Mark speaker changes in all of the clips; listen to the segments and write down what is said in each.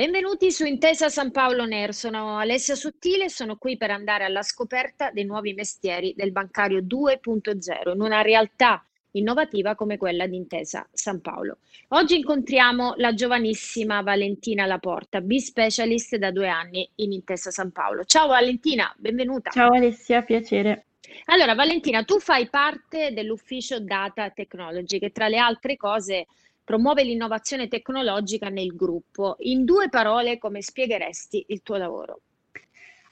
Speaker 1: Benvenuti su Intesa San Paolo Ner, sono Alessia Sottile e sono qui per andare alla scoperta dei nuovi mestieri del bancario 2.0 in una realtà innovativa come quella di Intesa San Paolo. Oggi incontriamo la giovanissima Valentina Laporta, B-Specialist da due anni in Intesa San Paolo. Ciao Valentina, benvenuta.
Speaker 2: Ciao Alessia, piacere.
Speaker 1: Allora Valentina, tu fai parte dell'ufficio Data Technology che tra le altre cose promuove l'innovazione tecnologica nel gruppo. In due parole, come spiegheresti il tuo lavoro?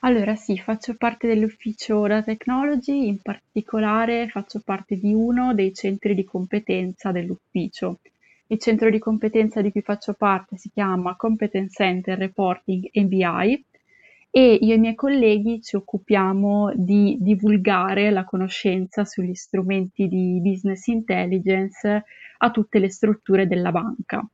Speaker 2: Allora sì, faccio parte dell'ufficio Data Technology, in particolare faccio parte di uno dei centri di competenza dell'ufficio. Il centro di competenza di cui faccio parte si chiama Competence Center Reporting ABI e io e i miei colleghi ci occupiamo di divulgare la conoscenza sugli strumenti di business intelligence a tutte le strutture della banca.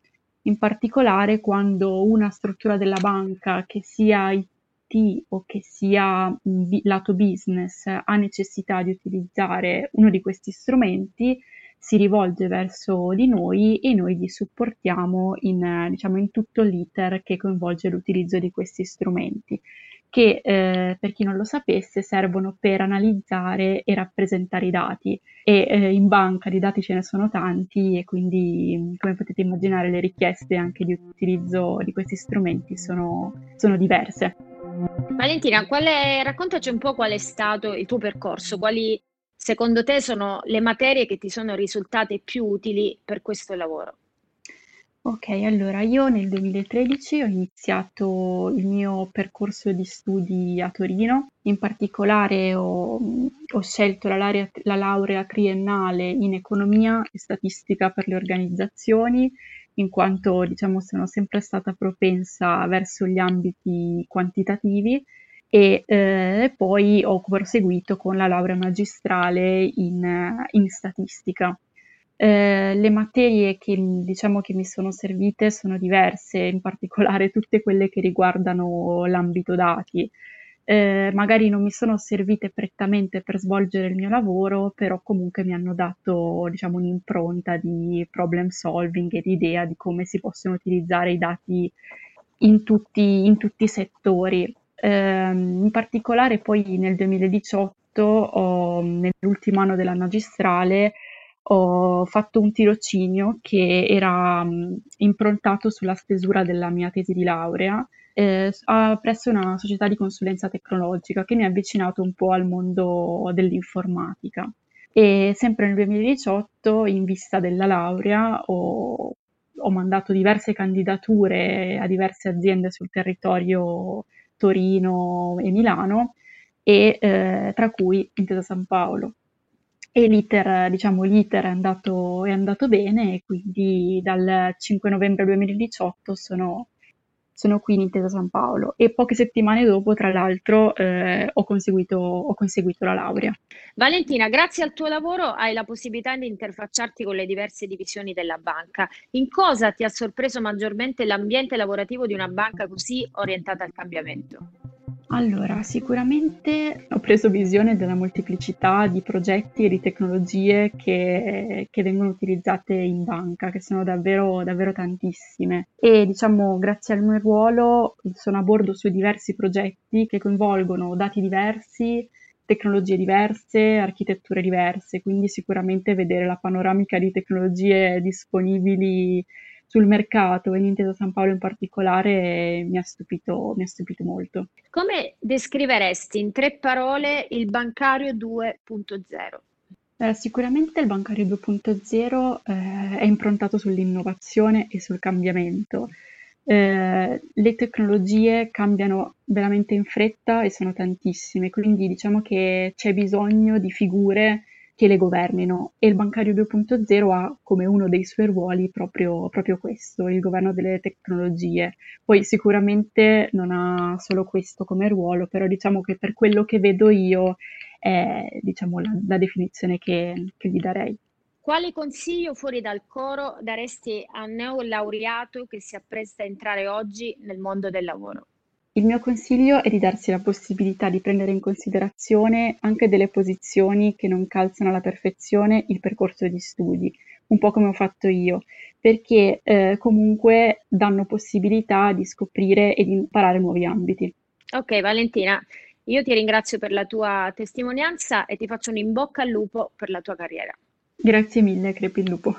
Speaker 2: In particolare quando una struttura della banca, che sia IT o che sia lato business ha necessità di utilizzare uno di questi strumenti, si rivolge verso di noi e noi gli supportiamo in, diciamo, in tutto l'iter che coinvolge l'utilizzo di questi strumenti che eh, per chi non lo sapesse servono per analizzare e rappresentare i dati e eh, in banca di dati ce ne sono tanti e quindi come potete immaginare le richieste anche di utilizzo di questi strumenti sono, sono diverse.
Speaker 1: Valentina, quale, raccontaci un po' qual è stato il tuo percorso, quali secondo te sono le materie che ti sono risultate più utili per questo lavoro?
Speaker 2: Ok, allora io nel 2013 ho iniziato il mio percorso di studi a Torino, in particolare ho, ho scelto la laurea, la laurea triennale in economia e statistica per le organizzazioni in quanto diciamo sono sempre stata propensa verso gli ambiti quantitativi e eh, poi ho proseguito con la laurea magistrale in, in statistica. Eh, le materie che, diciamo, che mi sono servite sono diverse, in particolare tutte quelle che riguardano l'ambito dati eh, magari non mi sono servite prettamente per svolgere il mio lavoro, però comunque mi hanno dato, diciamo, un'impronta di problem solving e di idea di come si possono utilizzare i dati in tutti, in tutti i settori. Eh, in particolare poi nel 2018, ho, nell'ultimo anno della magistrale, ho fatto un tirocinio che era mh, improntato sulla stesura della mia tesi di laurea eh, presso una società di consulenza tecnologica che mi ha avvicinato un po' al mondo dell'informatica. E sempre nel 2018, in vista della laurea, ho, ho mandato diverse candidature a diverse aziende sul territorio Torino e Milano, e eh, tra cui Intesa San Paolo. E l'iter, diciamo, l'iter è, andato, è andato bene e quindi dal 5 novembre 2018 sono sono qui in Intesa San Paolo e poche settimane dopo, tra l'altro, eh, ho, conseguito, ho conseguito la laurea.
Speaker 1: Valentina, grazie al tuo lavoro hai la possibilità di interfacciarti con le diverse divisioni della banca. In cosa ti ha sorpreso maggiormente l'ambiente lavorativo di una banca così orientata al cambiamento?
Speaker 2: Allora, sicuramente ho preso visione della molteplicità di progetti e di tecnologie che, che vengono utilizzate in banca, che sono davvero, davvero tantissime. E diciamo, grazie al mio ruolo sono a bordo su diversi progetti che coinvolgono dati diversi, tecnologie diverse, architetture diverse, quindi sicuramente vedere la panoramica di tecnologie disponibili sul mercato e in Intesa San Paolo in particolare mi ha stupito, mi ha stupito molto.
Speaker 1: Come descriveresti in tre parole il bancario 2.0?
Speaker 2: Eh, sicuramente il bancario 2.0 eh, è improntato sull'innovazione e sul cambiamento. Eh, le tecnologie cambiano veramente in fretta e sono tantissime, quindi diciamo che c'è bisogno di figure che le governino e il bancario 2.0 ha come uno dei suoi ruoli proprio, proprio questo, il governo delle tecnologie. Poi sicuramente non ha solo questo come ruolo, però diciamo che per quello che vedo io è diciamo, la, la definizione che, che gli darei.
Speaker 1: Quale consiglio fuori dal coro daresti a un neolaureato che si appresta a entrare oggi nel mondo del lavoro?
Speaker 2: Il mio consiglio è di darsi la possibilità di prendere in considerazione anche delle posizioni che non calzano alla perfezione il percorso di studi, un po' come ho fatto io, perché eh, comunque danno possibilità di scoprire e di imparare nuovi ambiti.
Speaker 1: Ok, Valentina, io ti ringrazio per la tua testimonianza e ti faccio un in bocca al lupo per la tua carriera.
Speaker 2: Grazie mille, Crepi il lupo.